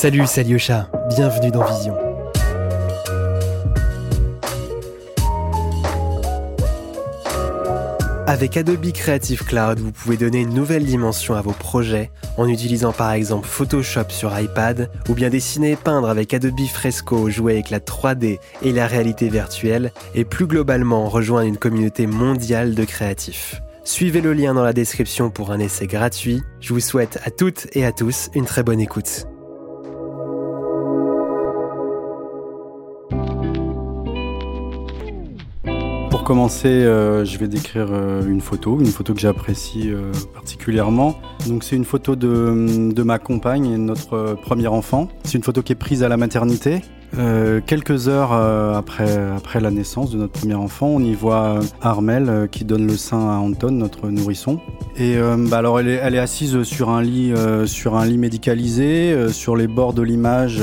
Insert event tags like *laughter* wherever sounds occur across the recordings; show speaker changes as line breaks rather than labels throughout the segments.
Salut, c'est Alyosha. Bienvenue dans Vision. Avec Adobe Creative Cloud, vous pouvez donner une nouvelle dimension à vos projets en utilisant par exemple Photoshop sur iPad ou bien dessiner et peindre avec Adobe Fresco, jouer avec la 3D et la réalité virtuelle et plus globalement rejoindre une communauté mondiale de créatifs. Suivez le lien dans la description pour un essai gratuit. Je vous souhaite à toutes et à tous une très bonne écoute.
Commencer, euh, je vais décrire euh, une photo, une photo que j'apprécie euh, particulièrement. Donc c'est une photo de, de, ma compagne et notre premier enfant. C'est une photo qui est prise à la maternité. quelques heures après, après la naissance de notre premier enfant, on y voit Armel qui donne le sein à Anton, notre nourrisson. Et bah alors elle est, elle est, assise sur un lit, sur un lit médicalisé. sur les bords de l'image,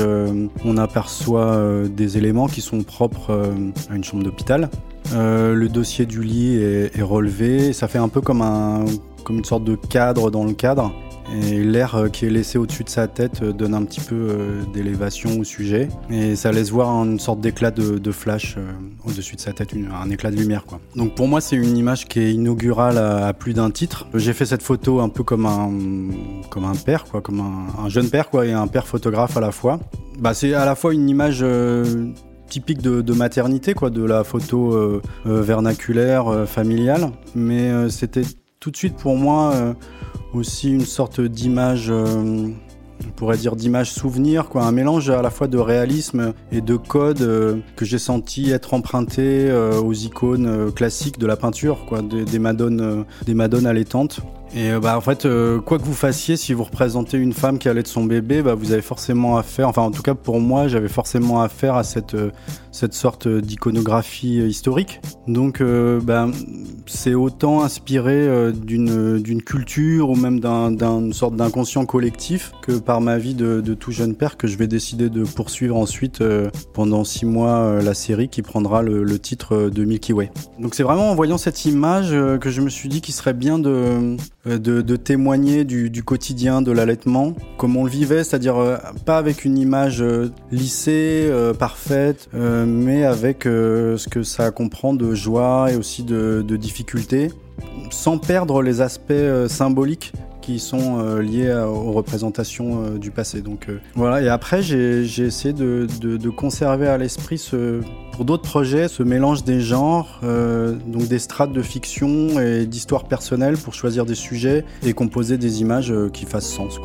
on aperçoit des éléments qui sont propres à une chambre d'hôpital. Euh, le dossier du lit est, relevé. Ça fait un peu comme, un, comme une sorte de cadre dans le cadre. Et l'air euh, qui est laissé au-dessus de sa tête euh, donne un petit peu d'élévation au sujet. Et ça laisse voir une sorte d'éclat de, flash au-dessus de sa tête, un éclat de lumière. Quoi. Donc pour moi, c'est une image qui est inaugurale à, plus d'un titre. J'ai fait cette photo un peu comme un, comme un père, quoi, comme un, jeune père quoi, et un père photographe à la fois. Bah, c'est à la fois une image typique de, maternité, quoi, de la photo euh, euh, vernaculaire, euh, familiale. Mais c'était tout de suite pour moi aussi une sorte d'image on pourrait dire d'image souvenir, quoi, un mélange à la fois de réalisme et de code que j'ai senti être emprunté aux icônes classiques de la peinture, madones, des madones allaitantes. Et euh, bah en fait, euh, quoi que vous fassiez, si vous représentez une femme qui allait de son bébé, bah vous avez forcément affaire, enfin en tout cas pour moi, j'avais forcément affaire à cette euh, cette sorte d'iconographie historique. Donc bah, c'est autant inspiré d'une d'une culture ou même d'un sorte d'inconscient collectif que par ma vie de, de, tout jeune père que je vais décider de poursuivre ensuite pendant six mois la série qui prendra le, titre de Milky Way. Donc c'est vraiment en voyant cette image que je me suis dit qu'il serait bien de euh, de, témoigner du, quotidien de l'allaitement, comme on le vivait, c'est-à-dire euh, pas avec une image euh, lissée, parfaite, mais avec ce que ça comprend de joie et aussi de, de difficulté, sans perdre les aspects symboliques qui sont euh, liées aux représentations euh, du passé. Donc euh, voilà, et après j'ai essayé de, conserver à l'esprit pour d'autres projets ce mélange des genres, donc des strates de fiction et d'histoires personnelles pour choisir des sujets et composer des images qui fassent sens.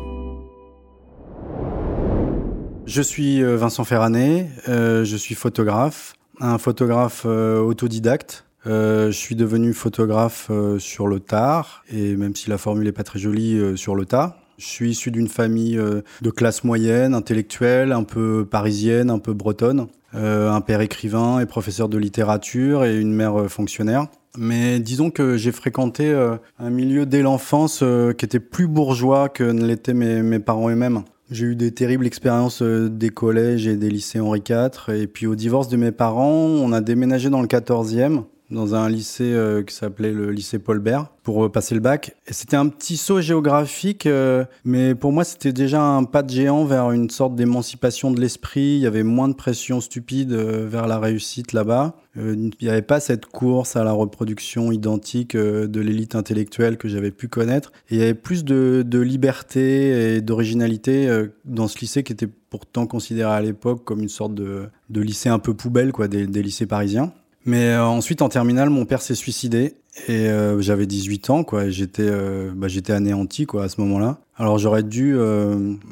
Je suis Vincent Ferrané, je suis photographe, un photographe autodidacte. Euh, je suis devenu photographe euh, sur le tard, et même si la formule n'est pas très jolie, euh, sur le tas. Je suis issu d'une famille de classe moyenne, intellectuelle, un peu parisienne, un peu bretonne. un père écrivain et professeur de littérature et une mère fonctionnaire. Mais disons que j'ai fréquenté un milieu dès l'enfance qui était plus bourgeois que ne l'étaient mes parents eux-mêmes. J'ai eu des terribles expériences des collèges et des lycées Henri IV. Et puis au divorce de mes parents, on a déménagé dans le 14e dans un lycée euh, qui s'appelait le lycée Paul Bert pour euh, passer le bac. C'était un petit saut géographique, euh, mais pour moi c'était déjà un pas de géant vers une sorte d'émancipation de l'esprit. Il y avait moins de pression stupide vers la réussite là-bas. il n'y avait pas cette course à la reproduction identique de l'élite intellectuelle que j'avais pu connaître. Il y avait plus de, liberté et d'originalité dans ce lycée qui était pourtant considéré à l'époque comme une sorte de, lycée un peu poubelle, quoi, des lycées parisiens. Mais euh, ensuite, en terminale, mon père s'est suicidé et euh, j'avais 18 ans, quoi. J'étais, euh, bah, j'étais anéanti, quoi, à ce moment-là. Alors j'aurais dû,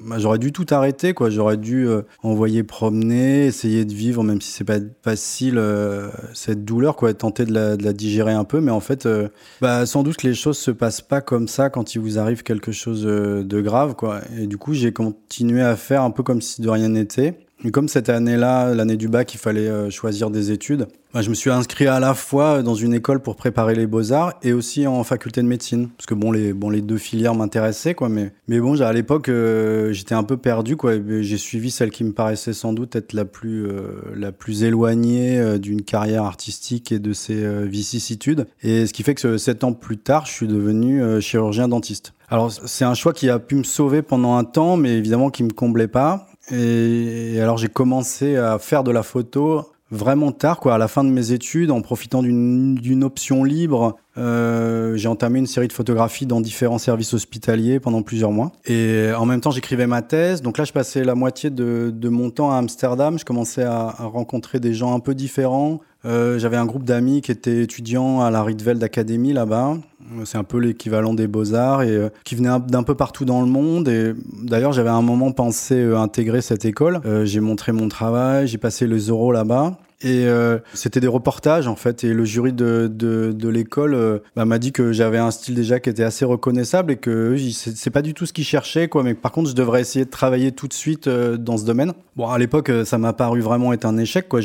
bah, j'aurais dû tout arrêter, quoi. J'aurais dû envoyer promener, essayer de vivre, même si c'est pas facile, cette douleur, quoi, tenter de la, de la, digérer un peu. Mais en fait, bah, sans doute les choses se passent pas comme ça quand il vous arrive quelque chose de grave, quoi. Et du coup, j'ai continué à faire un peu comme si de rien n'était. Comme cette année-là, l'année du bac, il fallait euh, choisir des études, bah, je me suis inscrit à la fois dans une école pour préparer les beaux-arts et aussi en faculté de médecine. Parce que bon, les, deux filières m'intéressaient, quoi. Mais, mais bon, à l'époque, euh, j'étais un peu perdu, quoi. J'ai suivi celle qui me paraissait sans doute être la plus, euh, la plus éloignée d'une carrière artistique et de ses vicissitudes. Et ce qui fait que sept ans plus tard, je suis devenu chirurgien dentiste. Alors, c'est un choix qui a pu me sauver pendant un temps, mais évidemment qui me comblait pas. Et, alors j'ai commencé à faire de la photo vraiment tard, quoi, à la fin de mes études, en profitant d'une option libre. Euh, j'ai entamé une série de photographies dans différents services hospitaliers pendant plusieurs mois. Et en même temps, j'écrivais ma thèse. Donc là, je passais la moitié de, de mon temps à Amsterdam. Je commençais à, à rencontrer des gens un peu différents. Euh, J'avais un groupe d'amis qui étaient étudiants à la Rietveld Academy là-bas. C'est un peu l'équivalent des beaux-arts et euh, qui venaient d'un peu partout dans le monde. Et d'ailleurs, j'avais un moment pensé euh, intégrer cette école. J'ai montré mon travail, j'ai passé les euros là-bas. Et euh, c'était des reportages en fait. Et le jury de, l'école euh, bah, m'a dit que j'avais un style déjà qui était assez reconnaissable et que c'est pas du tout ce qu'ils cherchaient quoi. Mais par contre, je devrais essayer de travailler tout de suite euh, dans ce domaine. Bon, à l'époque, ça m'a paru vraiment être un échec quoi.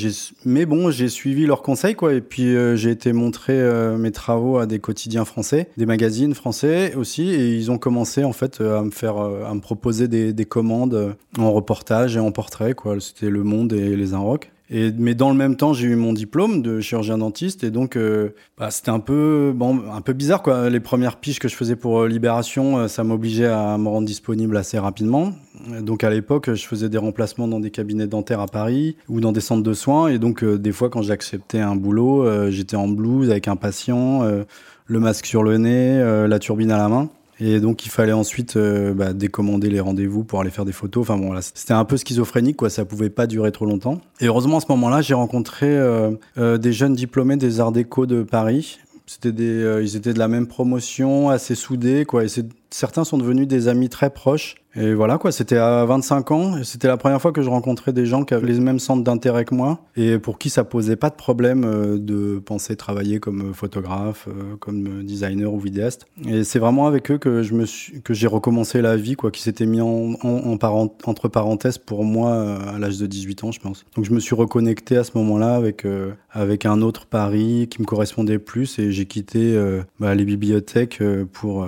Mais bon, j'ai suivi leurs conseils quoi. Et puis j'ai été montrer mes travaux à des quotidiens français, des magazines français aussi. Et ils ont commencé en fait à me faire, à me proposer des, des commandes en reportage et en portrait quoi. C'était Le Monde et Les Inrocks. Et, mais dans le même temps, j'ai eu mon diplôme de chirurgien dentiste et donc euh, bah, c'était un peu bon, un peu bizarre quoi. Les premières piges que je faisais pour euh, Libération, euh, ça m'obligeait à me rendre disponible assez rapidement. Donc à l'époque, je faisais des remplacements dans des cabinets dentaires à Paris ou dans des centres de soins et donc des fois quand j'acceptais un boulot, j'étais en blouse avec un patient, le masque sur le nez, la turbine à la main. Et donc il fallait ensuite euh, bah, décommander les rendez-vous pour aller faire des photos. Enfin bon, c'était un peu schizophrénique, quoi. Ça pouvait pas durer trop longtemps. Et heureusement à ce moment-là, j'ai rencontré euh, euh, des jeunes diplômés des Arts Déco de Paris. C'était des, ils étaient de la même promotion, assez soudés, quoi. Certains sont devenus des amis très proches. Et voilà quoi, c'était à 25 ans, c'était la première fois que je rencontrais des gens qui avaient les mêmes centres d'intérêt que moi et pour qui ça posait pas de problème euh, de penser travailler comme photographe, euh, comme designer ou vidéaste. Et c'est vraiment avec eux que je me que j'ai recommencé la vie quoi, qui s'était mis en, en, en entre parenthèses pour moi euh, à l'âge de 18 ans, je pense. Donc je me suis reconnecté à ce moment-là avec avec un autre Paris qui me correspondait plus et j'ai quitté bah, les bibliothèques pour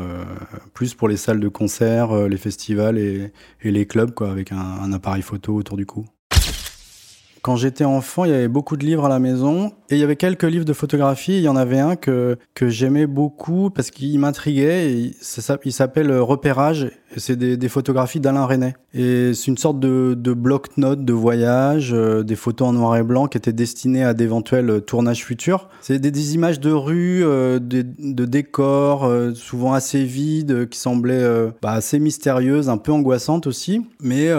plus pour les salles de concert, les festivals et, les clubs, quoi, avec un, appareil photo autour du cou. Quand j'étais enfant, il y avait beaucoup de livres à la maison et il y avait quelques livres de photographie. Il y en avait un que, que j'aimais beaucoup parce qu'il m'intriguait. il s'appelle Repérage. C'est des, photographies d'Alain René. Et c'est une sorte de, bloc-notes de voyage, euh, des photos en noir et blanc qui étaient destinées à d'éventuels tournages futurs. C'est des, images de rue, euh, de, décors, euh, souvent assez vides, qui semblaient bah, assez mystérieuses, un peu angoissantes aussi. Mais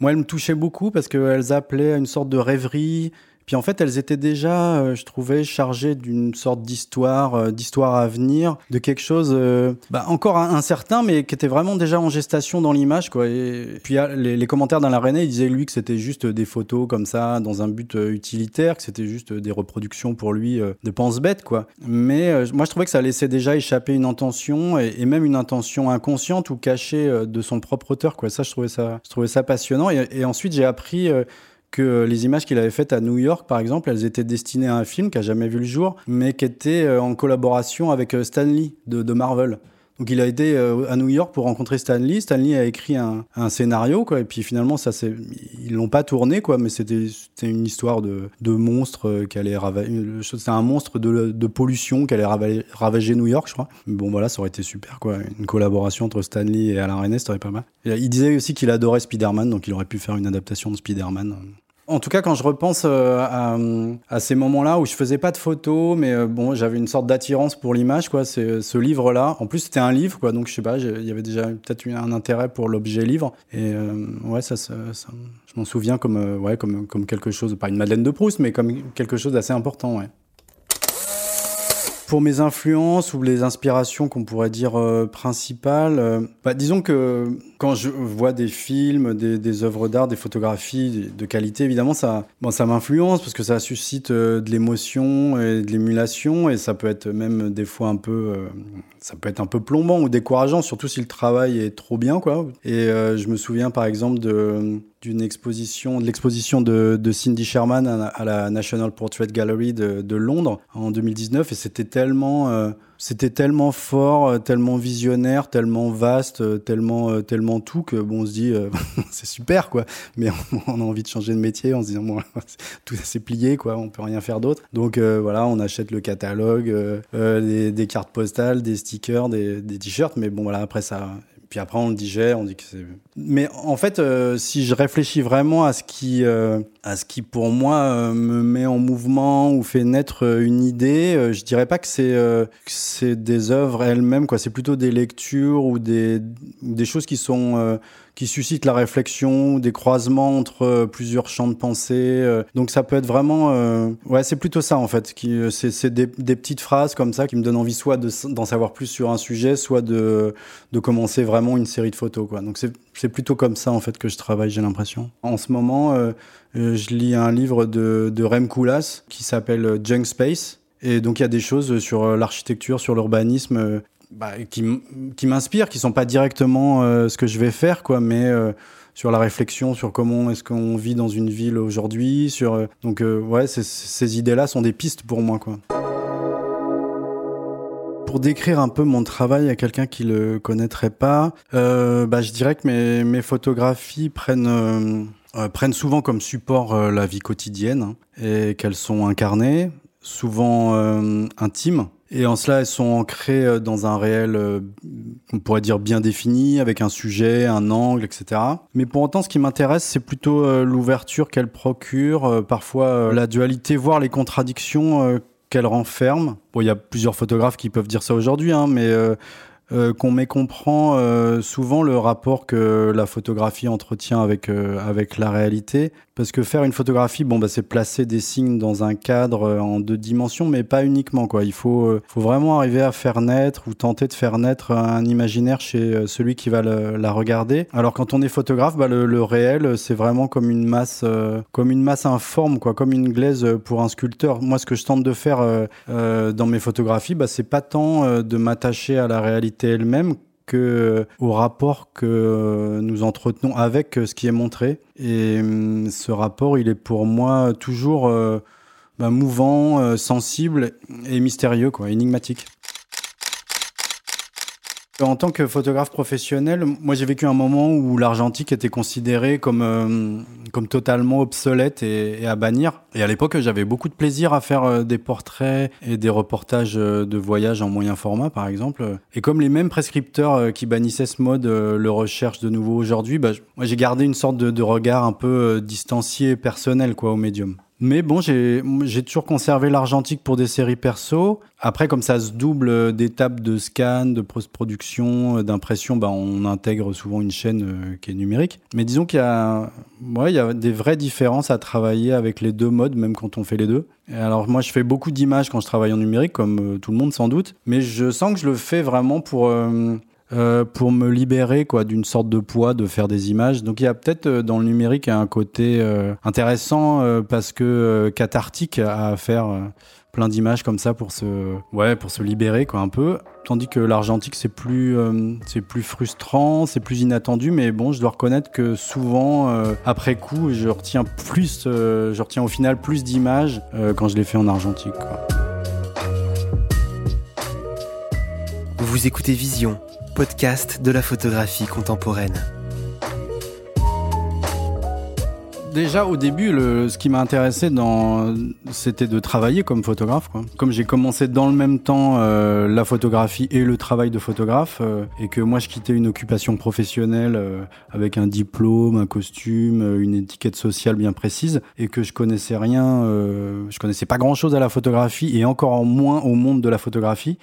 moi, elles me touchaient beaucoup parce qu'elles appelaient à une sorte de rêverie, puis en fait, elles étaient déjà, euh, je trouvais, chargées d'une sorte d'histoire, euh, d'histoire à venir, de quelque chose euh, bah, encore incertain, mais qui était vraiment déjà en gestation dans l'image. quoi. Et puis les, les commentaires dans l'arène, il disait lui que c'était juste des photos comme ça, dans un but utilitaire, que c'était juste des reproductions pour lui de pense-bête. quoi. Mais moi, je trouvais que ça laissait déjà échapper une intention, et, même une intention inconsciente ou cachée de son propre auteur. quoi. Ça, je trouvais ça, je trouvais ça passionnant. Et ensuite, j'ai appris que les images qu'il avait faites à New York, par exemple, elles étaient destinées à un film qui a jamais vu le jour, mais qui était euh, en collaboration avec euh, Stan Lee de, de Marvel. Donc il a été euh, à New York pour rencontrer Stan Lee. Stan Lee a écrit un, scénario, quoi. Et puis finalement, ça c'est, ils l'ont pas tourné, quoi. Mais c'était, une histoire de, de monstre qui allait ravager. C'était un monstre de, pollution qui allait ravager, New York, je crois. bon voilà, ça aurait été super, quoi. Une collaboration entre Stan Lee et Alain René, ça aurait pas mal. il disait aussi qu'il adorait Spider-Man, donc il aurait pu faire une adaptation de Spider-Man. En tout cas, quand je repense euh, à, ces moments-là où je faisais pas de photos, mais euh, bon, j'avais une sorte d'attirance pour l'image, quoi. C'est ce livre-là. En plus, c'était un livre, quoi. Donc, je sais pas, il y avait déjà peut-être un intérêt pour l'objet livre. Et euh, ouais, ça je m'en souviens comme, ouais, comme, comme quelque chose, pas une Madeleine de Proust, mais comme quelque chose d'assez important, ouais. Pour mes influences ou les inspirations qu'on pourrait dire euh, principales, euh, bah, disons que quand je vois des films, des, des œuvres d'art, des photographies de qualité, évidemment, ça, bon, ça m'influence parce que ça suscite euh, de l'émotion et de l'émulation et ça peut être même des fois un peu, ça peut être un peu plombant ou décourageant, surtout si le travail est trop bien, quoi. Et je me souviens par exemple de d'une exposition, de l'exposition de, Cindy Sherman à, la National Portrait Gallery de, Londres en 2019 et c'était tellement, euh, c'était tellement fort, euh, tellement visionnaire, tellement vaste, euh, tellement, tellement tout que bon, on se dit *laughs* c'est super quoi, mais *laughs* on, a envie de changer de métier en se disant bon, *laughs* tout s'est plié quoi, on peut rien faire d'autre. Donc voilà, on achète le catalogue, des, cartes postales, des stickers, des t-shirts, mais bon voilà après ça puis après on le digère, on dit que c'est. Mais en fait, euh, si je réfléchis vraiment à ce qui, euh, à ce qui pour moi euh, me met en mouvement ou fait naître une idée, je dirais pas que c'est c'est des œuvres elles-mêmes, quoi. C'est plutôt des lectures ou des des choses qui sont qui suscitent la réflexion, des croisements entre plusieurs champs de pensée. donc ça peut être vraiment, ouais, c'est plutôt ça en fait. Qui c'est des, petites phrases comme ça qui me donnent envie soit d'en savoir plus sur un sujet, soit de de commencer vraiment une série de photos, quoi. Donc c'est plutôt comme ça en fait que je travaille, j'ai l'impression. En ce moment, euh, euh, je lis un livre de, de Rem Koolhaas qui s'appelle Junk Space. Et donc il y a des choses sur euh, l'architecture, sur l'urbanisme bah, qui, qui m'inspirent, qui sont pas directement ce que je vais faire, quoi, mais sur la réflexion sur comment est-ce qu'on vit dans une ville aujourd'hui. Sur donc ouais, ces idées-là sont des pistes pour moi, quoi. Pour décrire un peu mon travail à quelqu'un qui le connaîtrait pas, euh, bah, je dirais que mes, mes photographies prennent euh, euh prennent souvent comme support euh, la vie quotidienne hein, et qu'elles sont incarnées, souvent euh, intimes. Et en cela, elles sont ancrées dans un réel, on pourrait dire bien défini, avec un sujet, un angle, etc. Mais pour autant, ce qui m'intéresse, c'est plutôt l'ouverture qu'elles procurent, parfois la dualité, voire les contradictions qu'elle renferme. Bon, il y a plusieurs photographes qui peuvent dire ça aujourd'hui, hein, mais euh, euh, qu'on mécomprend euh, souvent le rapport que la photographie entretient avec euh, avec la réalité parce que faire une photographie bon bah c'est placer des signes dans un cadre euh, en deux dimensions mais pas uniquement quoi. Il faut faut vraiment arriver à faire naître ou tenter de faire naître un imaginaire chez celui qui va la regarder. Alors quand on est photographe bah, le, le réel c'est vraiment comme une masse comme une masse informe quoi comme une glaise pour un sculpteur. Moi ce que je tente de faire dans mes photographies bah c'est pas tant de m'attacher à la réalité elle-même que euh, au rapport que nous entretenons avec euh, ce qui est montré. Et hum, ce rapport, il est pour moi toujours euh, bah, mouvant, sensible et mystérieux, quoi, énigmatique. En tant que photographe professionnel, moi j'ai vécu un moment où l'argentique était considéré comme euh, comme totalement obsolète et, et, à bannir. Et à l'époque, j'avais beaucoup de plaisir à faire euh, des portraits et des reportages euh, de voyage en moyen format, par exemple. Et comme les mêmes prescripteurs qui bannissaient ce mode le recherchent de nouveau aujourd'hui, bah, moi j'ai gardé une sorte de, de regard un peu distancié, personnel, quoi, au médium. Mais bon, j'ai toujours conservé l'argentique pour des séries perso. Après, comme ça se double d'étapes de scan, de post-production, d'impression, bah, on intègre souvent une chaîne euh, qui est numérique. Mais disons qu'il y, a, ouais, y a des vraies différences à travailler avec les deux modes, même quand on fait les deux. Alors moi, je fais beaucoup d'images quand je travaille en numérique, comme euh, tout le monde sans doute. Mais je sens que je le fais vraiment pour... Euh, euh, pour me libérer quoi d'une sorte de poids de faire des images. Donc il y a peut-être euh, dans le numérique un côté euh, intéressant parce que cathartique à faire plein d'images comme ça pour se ouais pour se libérer quoi un peu. Tandis que l'argentique c'est plus c'est plus frustrant, c'est plus inattendu. Mais bon, je dois reconnaître que souvent après coup, je retiens plus, je retiens au final plus d'images quand je les fais en argentique.
Vous écoutez Vision podcast de la photographie contemporaine.
Déjà au début, ce qui m'a intéressé c'était de travailler comme photographe. Comme j'ai commencé dans le même temps euh, la photographie et le travail de photographe, euh, et que moi je quittais une occupation professionnelle euh, avec un diplôme, un costume, une étiquette sociale bien précise, et que je connaissais rien, je connaissais pas grand chose à la photographie et encore moins au monde de la photographie.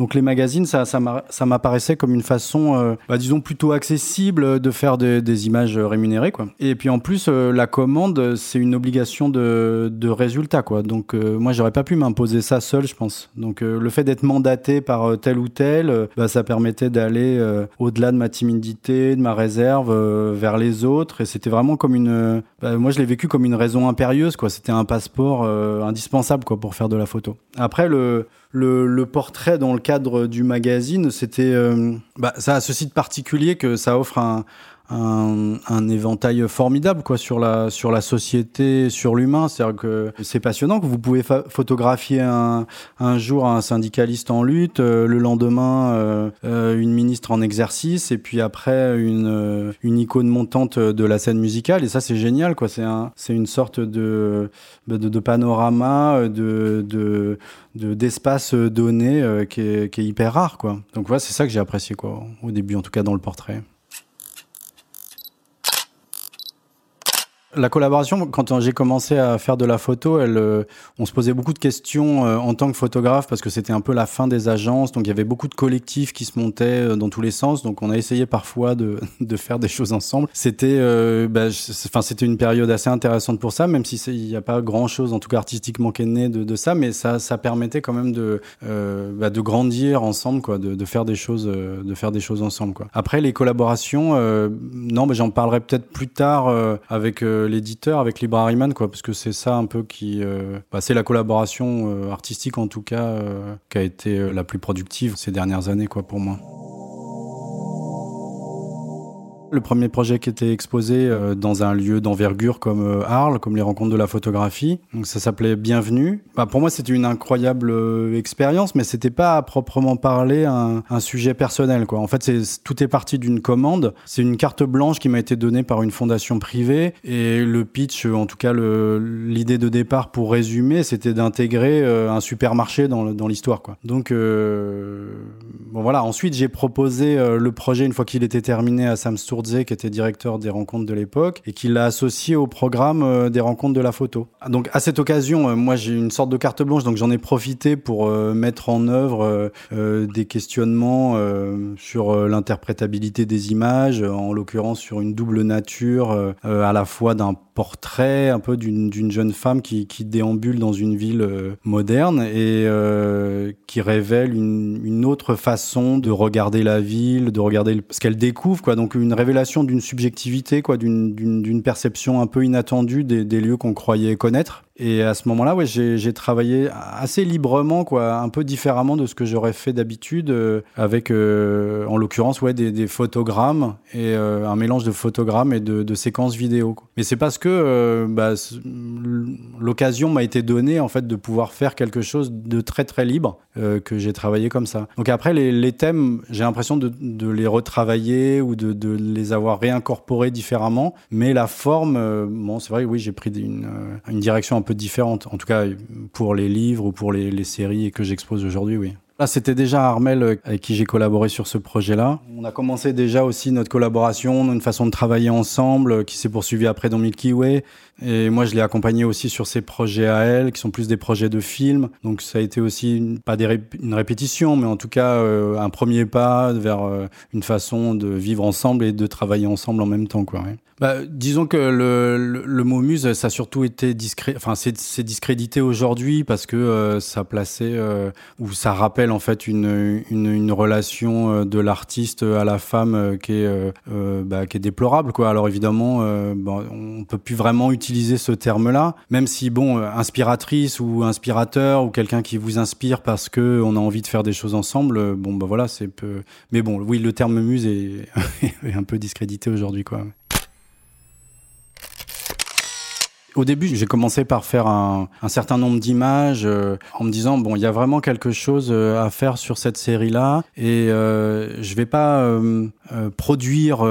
Donc les magazines, ça, m'apparaissait comme une façon, euh, bah, disons, plutôt accessible de faire des, images rémunérées. Quoi. Et puis en plus, euh, la commande, c'est une obligation de, résultat. Quoi. Donc euh, moi, j'aurais pas pu m'imposer ça seul, je pense. Donc euh, le fait d'être mandaté par euh, tel ou tel, euh, bah, ça permettait d'aller au-delà de ma timidité, de ma réserve, vers les autres. Et c'était vraiment comme une... Bah, moi, je l'ai vécu comme une raison impérieuse. C'était un passeport indispensable quoi, pour faire de la photo. Après, le le, le, portrait dans le cadre du magazine, c'était, euh, bah, ça a ce site particulier que ça offre un, un, un, éventail formidable quoi sur la sur la société, sur l'humain. C'est-à-dire que c'est passionnant que vous pouvez photographier un, un jour un syndicaliste en lutte, euh, le lendemain euh, euh, une ministre en exercice, et puis après une une icône montante de la scène musicale. Et ça c'est génial quoi. C'est un c'est une sorte de de, de panorama de de d'espace donné qui est, qui est hyper rare quoi. Donc voilà, c'est ça que j'ai apprécié quoi au début en tout cas dans le portrait. La collaboration, quand j'ai commencé à faire de la photo, elle, euh, on se posait beaucoup de questions euh, en tant que photographe parce que c'était un peu la fin des agences, donc il y avait beaucoup de collectifs qui se montaient euh, dans tous les sens. Donc on a essayé parfois de, *laughs* de faire des choses ensemble. C'était, bah, c'était une période assez intéressante pour ça, même si il n'y a pas grand chose, en tout cas artistiquement, qui est né de, de ça, mais ça, ça permettait quand même de, bah, de grandir ensemble, quoi, de, de, faire des choses, de faire des choses ensemble, quoi. Après les collaborations, non, j'en parlerai peut-être plus tard avec l'éditeur avec Librariman, quoi, parce que c'est ça un peu qui, euh, bah, c'est la collaboration euh, artistique en tout cas euh, qui a été la plus productive ces dernières années, quoi, pour moi. Le premier projet qui était exposé euh, dans un lieu d'envergure comme euh, Arles, comme les rencontres de la photographie. Donc ça s'appelait Bienvenue. Bah, pour moi, c'était une incroyable euh, expérience, mais c'était pas à proprement parler un, sujet personnel. Quoi. En fait, tout est parti d'une commande. C'est une carte blanche qui m'a été donnée par une fondation privée. Et le pitch, en tout cas l'idée de départ pour résumer, c'était d'intégrer un supermarché dans, dans l'histoire. Quoi. Donc bon voilà. Ensuite, j'ai proposé le projet une fois qu'il était terminé à Sam qui était directeur des rencontres de l'époque, et qui l'a associé au programme euh, des rencontres de la photo. Donc à cette occasion, euh, moi j'ai une sorte de carte blanche, donc j'en ai profité pour euh, mettre en œuvre des questionnements sur l'interprétabilité des images, en l'occurrence sur une double nature, à la fois d'un portrait un peu d'une jeune femme qui, déambule dans une ville moderne et qui révèle une, autre façon de regarder la ville, de regarder ce qu'elle découvre, quoi. Donc une révélation d'une subjectivité, quoi, d'une perception un peu inattendue des lieux qu'on croyait connaître. Et à ce moment-là, ouais, j'ai travaillé assez librement, quoi, un peu différemment de ce que j'aurais fait d'habitude, euh, avec, euh, en l'occurrence, ouais, des, photogrammes et euh, un mélange de photogrammes et de, séquences vidéo. Mais c'est parce que bah, l'occasion m'a été donnée en fait de pouvoir faire quelque chose de très très libre que j'ai travaillé comme ça. Donc après, les, thèmes, j'ai l'impression de, les retravailler ou de, les avoir réincorporés différemment, mais la forme, bon, c'est vrai, oui, j'ai pris une direction un peu différentes, en tout cas pour les livres ou pour les, les séries que j'expose aujourd'hui, oui. Là, c'était déjà Armel euh, avec qui j'ai collaboré sur ce projet-là. On a commencé déjà aussi notre collaboration, une façon de travailler ensemble euh, qui s'est poursuivie après dans Milky Way. Et moi, je l'ai accompagné aussi sur ses projets à elle, qui sont plus des projets de films. Donc, ça a été aussi pas des une répétition, mais en tout cas euh, un premier pas vers une façon de vivre ensemble et de travailler ensemble en même temps, quoi. Bah, disons que le, le, le, mot muse, ça a surtout été discré, enfin c'est discrédité aujourd'hui parce que euh, ça plaçait euh, ou ça rappelle en fait une, une, une relation euh, de l'artiste à la femme euh, qui est euh, bah, qui est déplorable quoi. Alors évidemment, bon, on peut plus vraiment utiliser ce terme-là, même si bon, inspiratrice ou inspirateur ou quelqu'un qui vous inspire parce que on a envie de faire des choses ensemble, bon bah voilà, c'est peu. Mais bon, oui, le terme muse est, *laughs* est un peu discrédité aujourd'hui quoi. Au début, j'ai commencé par faire un, certain nombre d'images euh, en me disant bon, il y a vraiment quelque chose euh, à faire sur cette série-là et euh, je vais pas euh, produire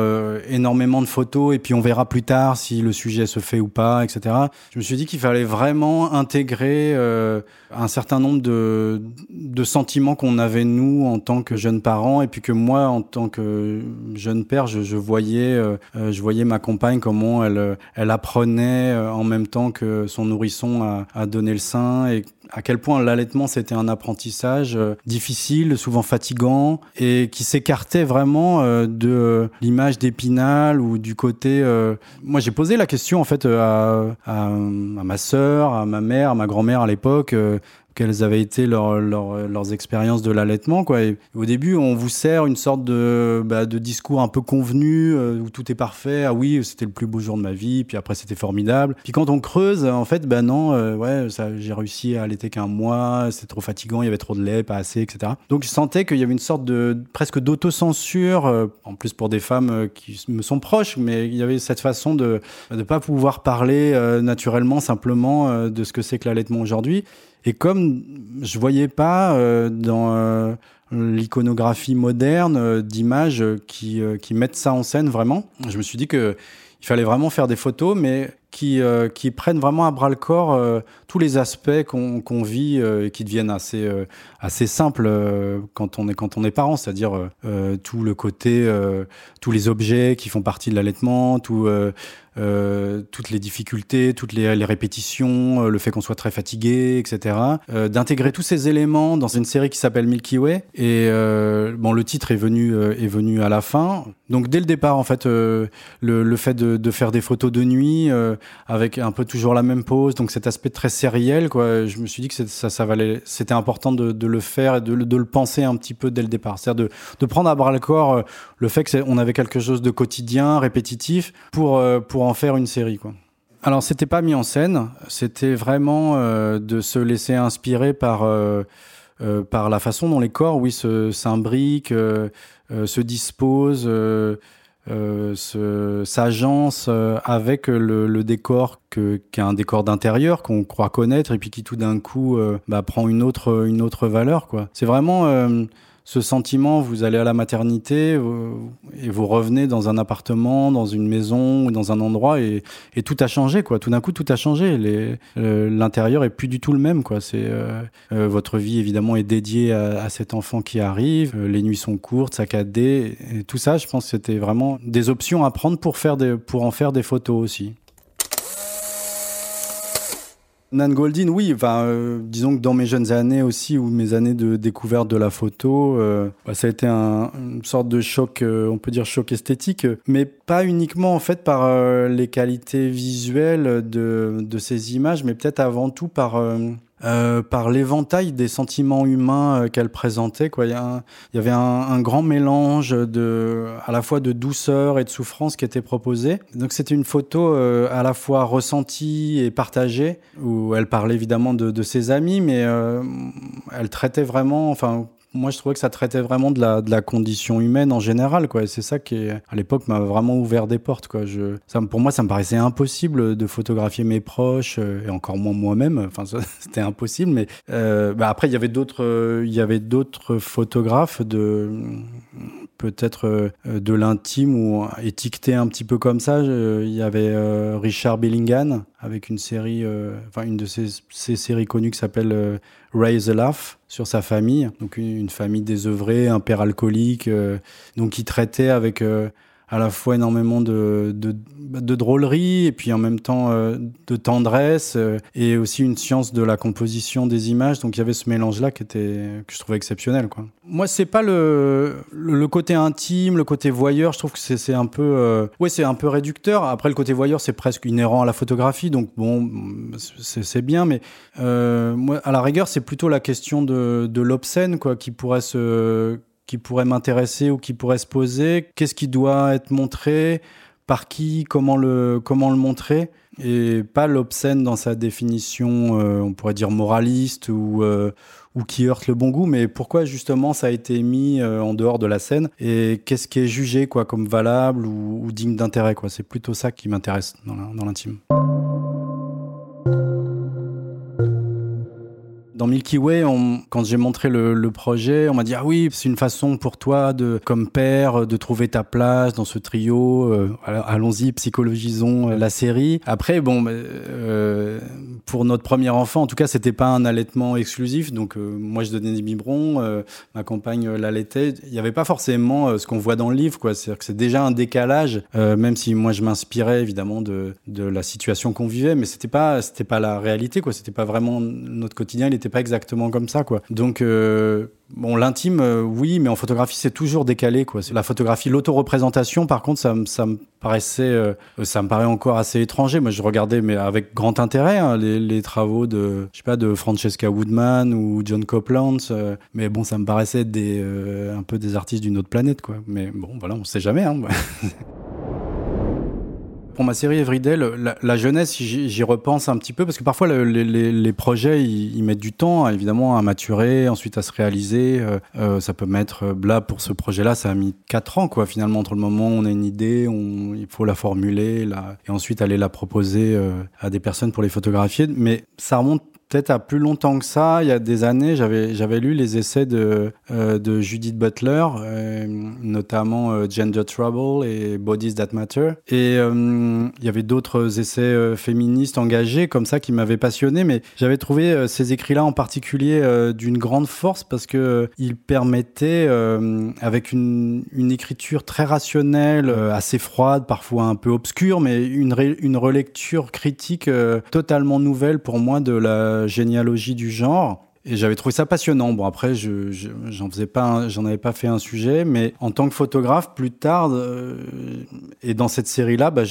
énormément de photos et puis on verra plus tard si le sujet se fait ou pas, etc. Je me suis dit qu'il fallait vraiment intégrer un certain nombre de, sentiments qu'on avait nous en tant que jeunes parents et puis que moi en tant que jeune père, je, je voyais, je voyais ma compagne comment elle, elle apprenait en même temps que son nourrisson a, donné le sein et à quel point l'allaitement c'était un apprentissage euh, difficile, souvent fatigant et qui s'écartait vraiment euh, de l'image d'Épinal ou du côté. Euh, moi, j'ai posé la question en fait à ma sœur, à ma mère, à ma grand-mère à l'époque. Quelles avaient été leurs expériences de l'allaitement. Quoi. au début, on vous sert une sorte de, bah, de discours un peu convenu euh, où tout est parfait. Ah oui, c'était le plus beau jour de ma vie. Puis après, c'était formidable. Puis quand on creuse, en fait, ben non, euh, ouais, j'ai réussi à allaiter qu'un mois. C'était trop fatigant. Il y avait trop de lait, pas assez, etc. Donc je sentais qu'il y avait une sorte de presque d'autocensure, euh, en plus pour des femmes qui me sont proches, mais il y avait cette façon de ne pas pouvoir parler naturellement, simplement de ce que c'est que l'allaitement aujourd'hui. Et comme je voyais pas euh, dans euh, l'iconographie moderne euh, d'images qui, qui mettent ça en scène vraiment, je me suis dit que il fallait vraiment faire des photos, mais qui, qui prennent vraiment à bras le corps tous les aspects qu'on vit et qui deviennent assez, assez simples quand on est, quand on est parent, c'est-à-dire tout le côté, tous les objets qui font partie de l'allaitement, tout euh, toutes les difficultés, toutes les, répétitions, euh, le fait qu'on soit très fatigué, etc. Euh, d'intégrer tous ces éléments dans une série qui s'appelle Milky Way. Et bon, le titre est venu est venu à la fin. Donc dès le départ, en fait, le, le, fait de, de, faire des photos de nuit avec un peu toujours la même pose, donc cet aspect très sériel, quoi. Je me suis dit que ça, ça valait, c'était important de, le faire et de, le penser un petit peu dès le départ, c'est-à-dire de, prendre à bras le corps le fait qu'on avait quelque chose de quotidien, répétitif, pour pour en faire une série, quoi. Alors, c'était pas mis en scène, c'était vraiment euh, de se laisser inspirer par, euh, euh, par la façon dont les corps, oui, s'imbriquent, se, disposent, s'agencent avec le, décor que, qui est un décor d'intérieur qu'on croit connaître et puis qui tout d'un coup bah, prend une autre, une autre valeur, quoi. C'est vraiment ce sentiment, vous allez à la maternité et vous revenez dans un appartement, dans une maison ou dans un endroit et, tout a changé quoi. Tout d'un coup, tout a changé. Euh, l'intérieur est plus du tout le même quoi. C'est euh, euh, votre vie évidemment est dédiée à, cet enfant qui arrive. les nuits sont courtes, saccadées et tout ça. Je pense c'était vraiment des options à prendre pour faire pour en faire des photos aussi. Nan Goldin, oui. Enfin, euh, disons que dans mes jeunes années aussi, ou mes années de découverte de la photo, euh, bah, ça a été un, une sorte de choc, euh, on peut dire choc esthétique, mais pas uniquement en fait par les qualités visuelles de, de, ces images, mais peut-être avant tout par euh, par l'éventail des sentiments humains euh, qu'elle présentait. Quoi. Il, y avait un, grand mélange de, à la fois de douceur et de souffrance qui était proposé. Donc c'était une photo euh, à la fois ressentie et partagée, où elle parlait évidemment de, de ses amis, mais elle traitait vraiment, enfin moi, je trouvais que ça traitait vraiment de la, condition humaine en général, quoi. C'est ça qui, à l'époque, m'a vraiment ouvert des portes, quoi. Pour moi, ça me paraissait impossible de photographier mes proches euh, et encore moins moi-même. Enfin, *laughs* c'était impossible. Mais euh, bah après, il y avait d'autres, il y avait d'autres photographes de peut-être euh, de l'intime ou étiqueté un petit peu comme ça. Il y avait Richard Billingham avec une série, enfin une de ses, ses, séries connues qui s'appelle Raise a Laugh sur sa famille, donc une, famille désœuvrée, un père alcoolique, euh, donc qui traitait avec euh, à la fois énormément de, de, de, drôlerie et puis en même temps euh, de tendresse euh, et aussi une science de la composition des images. Donc il y avait ce mélange-là qui était que je trouvais exceptionnel. Quoi. Moi, c'est pas le, le, côté intime, le côté voyeur. Je trouve que c'est un peu, euh, ouais, c'est un peu réducteur. Après, le côté voyeur, c'est presque inhérent à la photographie. Donc bon, c'est bien, mais moi, à la rigueur, c'est plutôt la question de, de l'obscène, quoi, qui pourrait se qui pourrait m'intéresser ou qui pourrait se poser. Qu'est-ce qui doit être montré? Par qui? Comment le, comment le montrer? Et pas l'obscène dans sa définition, euh, on pourrait dire moraliste ou, euh, ou qui heurte le bon goût, mais pourquoi justement ça a été mis euh, en dehors de la scène Et qu'est-ce qui est jugé quoi, comme valable ou, ou digne d'intérêt C'est plutôt ça qui m'intéresse dans l'intime. Dans Milky Way, quand j'ai montré le, projet, on m'a dit ah oui, c'est une façon pour toi de, comme père, de trouver ta place dans ce trio. Euh, allons-y, psychologisons euh, la série. Après, bon, euh, pour notre premier enfant, en tout cas, c'était pas un allaitement exclusif. Donc moi, je donnais des biberons, ma compagne l'allaitait. Il n'y avait pas forcément ce qu'on voit dans le livre, quoi. C'est-à-dire que c'est déjà un décalage, même si moi je m'inspirais évidemment de, de la situation qu'on vivait, mais c'était pas, c'était pas la réalité, quoi. C'était pas vraiment notre quotidien. Il était pas exactement comme ça, quoi. Donc, euh, bon, l'intime, euh, oui, mais en photographie, c'est toujours décalé, quoi. La photographie, l'autoreprésentation, par contre, ça, ça me paraissait, euh, ça me paraît encore assez étranger. Moi, je regardais, mais avec grand intérêt, hein, les, travaux de, je sais pas, de Francesca Woodman ou John Copeland. mais bon, ça me paraissait des, un peu des artistes d'une autre planète, quoi. Mais bon, voilà, on sait jamais, hein. *laughs* pour ma série Everyday, la, jeunesse, j'y repense un petit peu parce que parfois les, projets ils, mettent du temps évidemment à maturer, ensuite à se réaliser. Euh, euh, ça peut mettre euh, là pour ce projet-là, ça a mis quatre ans quoi finalement entre le moment où on a une idée, il faut la formuler, et ensuite aller la proposer à des personnes pour les photographier. Mais ça remonte peut-être à plus longtemps que ça, il y a des années, j'avais lu les essais de euh, de Judith Butler, euh, notamment euh, Gender Trouble et Bodies That Matter. Et il y avait d'autres essais féministes engagés comme ça qui m'avaient passionné, mais j'avais trouvé ces écrits-là en particulier d'une grande force parce que ils permettaient, avec une, une écriture très rationnelle, assez froide, parfois un peu obscure, mais une une relecture critique totalement nouvelle pour moi de la généalogie du genre. Et j'avais trouvé ça passionnant. Bon, après, je, j'en faisais pas, j'en avais pas fait un sujet, mais en tant que photographe, plus tard, euh, et dans cette série-là, bah,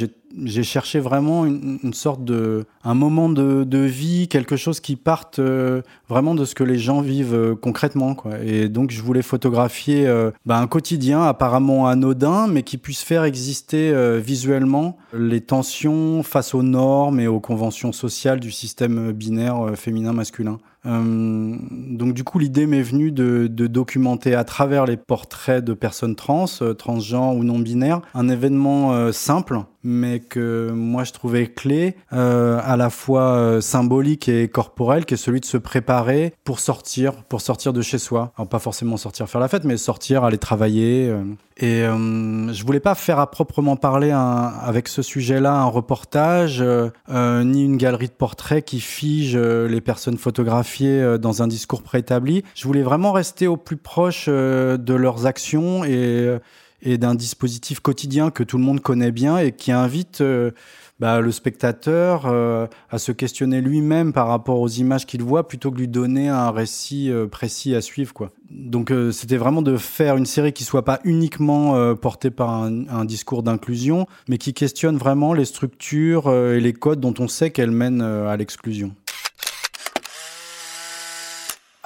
j'ai cherché vraiment une, sorte de un moment de, de, vie, quelque chose qui parte euh, vraiment de ce que les gens vivent euh, concrètement, quoi. Et donc je voulais photographier euh, bah, un quotidien apparemment anodin, mais qui puisse faire exister visuellement les tensions face aux normes et aux conventions sociales du système binaire féminin-masculin. Donc du coup l'idée m'est venue de, documenter à travers les portraits de personnes trans, transgenres ou non binaires, un événement simple mais que moi je trouvais clé, euh, à la fois euh, symbolique et corporel, qui est celui de se préparer pour sortir, pour sortir de chez soi. Alors pas forcément sortir faire la fête, mais sortir, aller travailler. Euh. Et euh, je voulais pas faire à proprement parler avec ce sujet-là un reportage, ni une galerie de portraits qui fige les personnes photographiées dans un discours préétabli. Je voulais vraiment rester au plus proche de leurs actions et et d'un dispositif quotidien que tout le monde connaît bien et qui invite euh, bah, le spectateur euh, à se questionner lui-même par rapport aux images qu'il voit plutôt que lui donner un récit euh, précis à suivre. Donc c'était vraiment de faire une série qui soit pas uniquement portée par un discours d'inclusion, mais qui questionne vraiment les structures et les codes dont on sait qu'elles mènent à l'exclusion.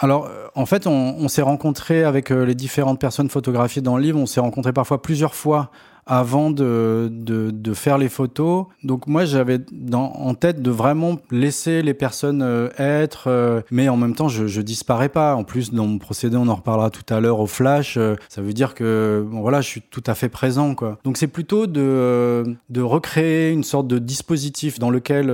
Alors, euh, en fait, on, s'est rencontré avec euh, les différentes personnes photographiées dans le livre. On s'est rencontré parfois plusieurs fois avant de, de, faire les photos. Donc moi, j'avais en tête de vraiment laisser les personnes euh, être, mais en même temps, je, je disparais pas. En plus, dans mon procédé, on en reparlera tout à l'heure au flash. ça veut dire que bon, voilà, je suis tout à fait présent, quoi. Donc c'est plutôt de de recréer une sorte de dispositif dans lequel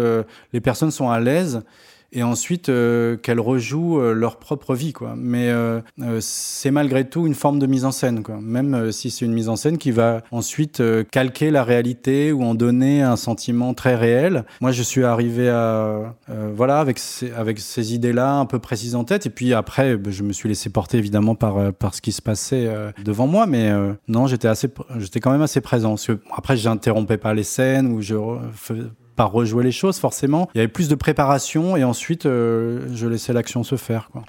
les personnes sont à l'aise et ensuite euh, qu'elles rejouent euh, leur propre vie quoi. Mais euh, c'est malgré tout une forme de mise en scène quoi. Même si c'est une mise en scène qui va ensuite calquer la réalité ou en donner un sentiment très réel. Moi je suis arrivé à voilà avec ces, avec ces idées là un peu précises en tête. Et puis après bah, je me suis laissé porter évidemment par par ce qui se passait devant moi. Mais non j'étais assez j'étais quand même assez présent. Parce que après j'interrompais pas les scènes ou je pas rejouer les choses forcément. Il y avait plus de préparation et ensuite euh, je laissais l'action se faire. Quoi.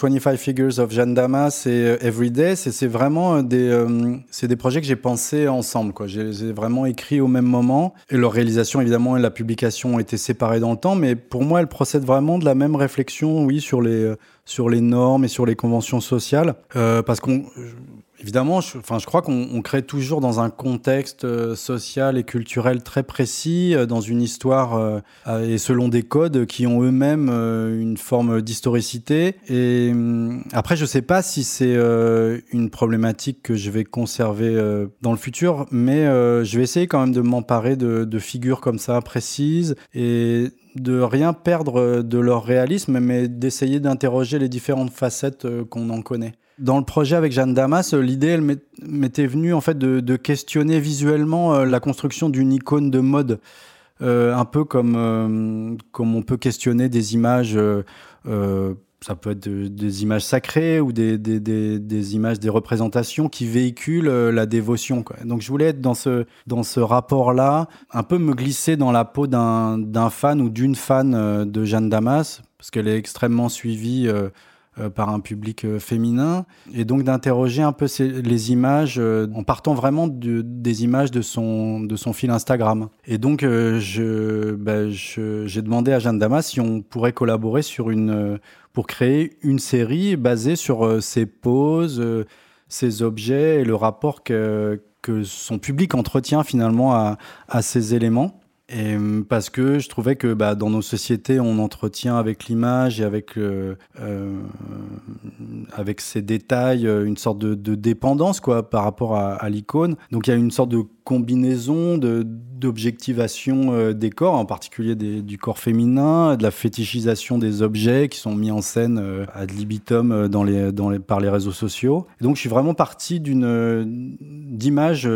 25 Figures of Jeanne Damas et euh, Everyday, c'est vraiment euh, des, c'est des projets que j'ai pensés ensemble. Quoi. J'ai vraiment écrit au même moment. Et leur réalisation, évidemment, et la publication ont été séparées dans le temps. Mais pour moi, elles procèdent vraiment de la même réflexion, oui, sur les, sur les normes et sur les conventions sociales. parce qu'on Évidemment, je, enfin, je crois qu'on crée toujours dans un contexte euh, social et culturel très précis, euh, dans une histoire euh, et selon des codes qui ont eux-mêmes une forme d'historicité. Et hum, après, je sais pas si c'est une problématique que je vais conserver dans le futur, mais je vais essayer quand même de m'emparer de, de figures comme ça précises et de rien perdre de leur réalisme, mais d'essayer d'interroger les différentes facettes qu'on en connaît. Dans le projet avec Jeanne Damas, euh, l'idée, elle m'était venue en fait de, questionner visuellement euh, la construction d'une icône de mode, euh, un peu comme comme on peut questionner des images ça peut être des images sacrées ou des, des, des, images, des représentations qui véhiculent la dévotion. Donc je voulais être dans ce, dans ce rapport-là, un peu me glisser dans la peau d'un fan ou d'une fan de Jeanne Damas, parce qu'elle est extrêmement suivie par un public euh, féminin, et donc d'interroger un peu les images euh, en partant vraiment des images de son, de son fil Instagram. Et donc je, bah, j'ai demandé à Jeanne Damas si on pourrait collaborer sur une, pour créer une série basée sur ses poses, ses objets et le rapport que, que son public entretient finalement à, à ces éléments. Et parce que je trouvais que bah, dans nos sociétés, on entretient avec l'image et avec euh, euh, avec ces détails euh, une sorte de, de, dépendance quoi par rapport à, l'icône. Donc il y a une sorte de combinaison de d'objectivation euh, des corps, en particulier du corps féminin, de la fétichisation des objets qui sont mis en scène euh, ad libitum dans les, dans les, par les réseaux sociaux. Donc je suis vraiment parti d'une d'image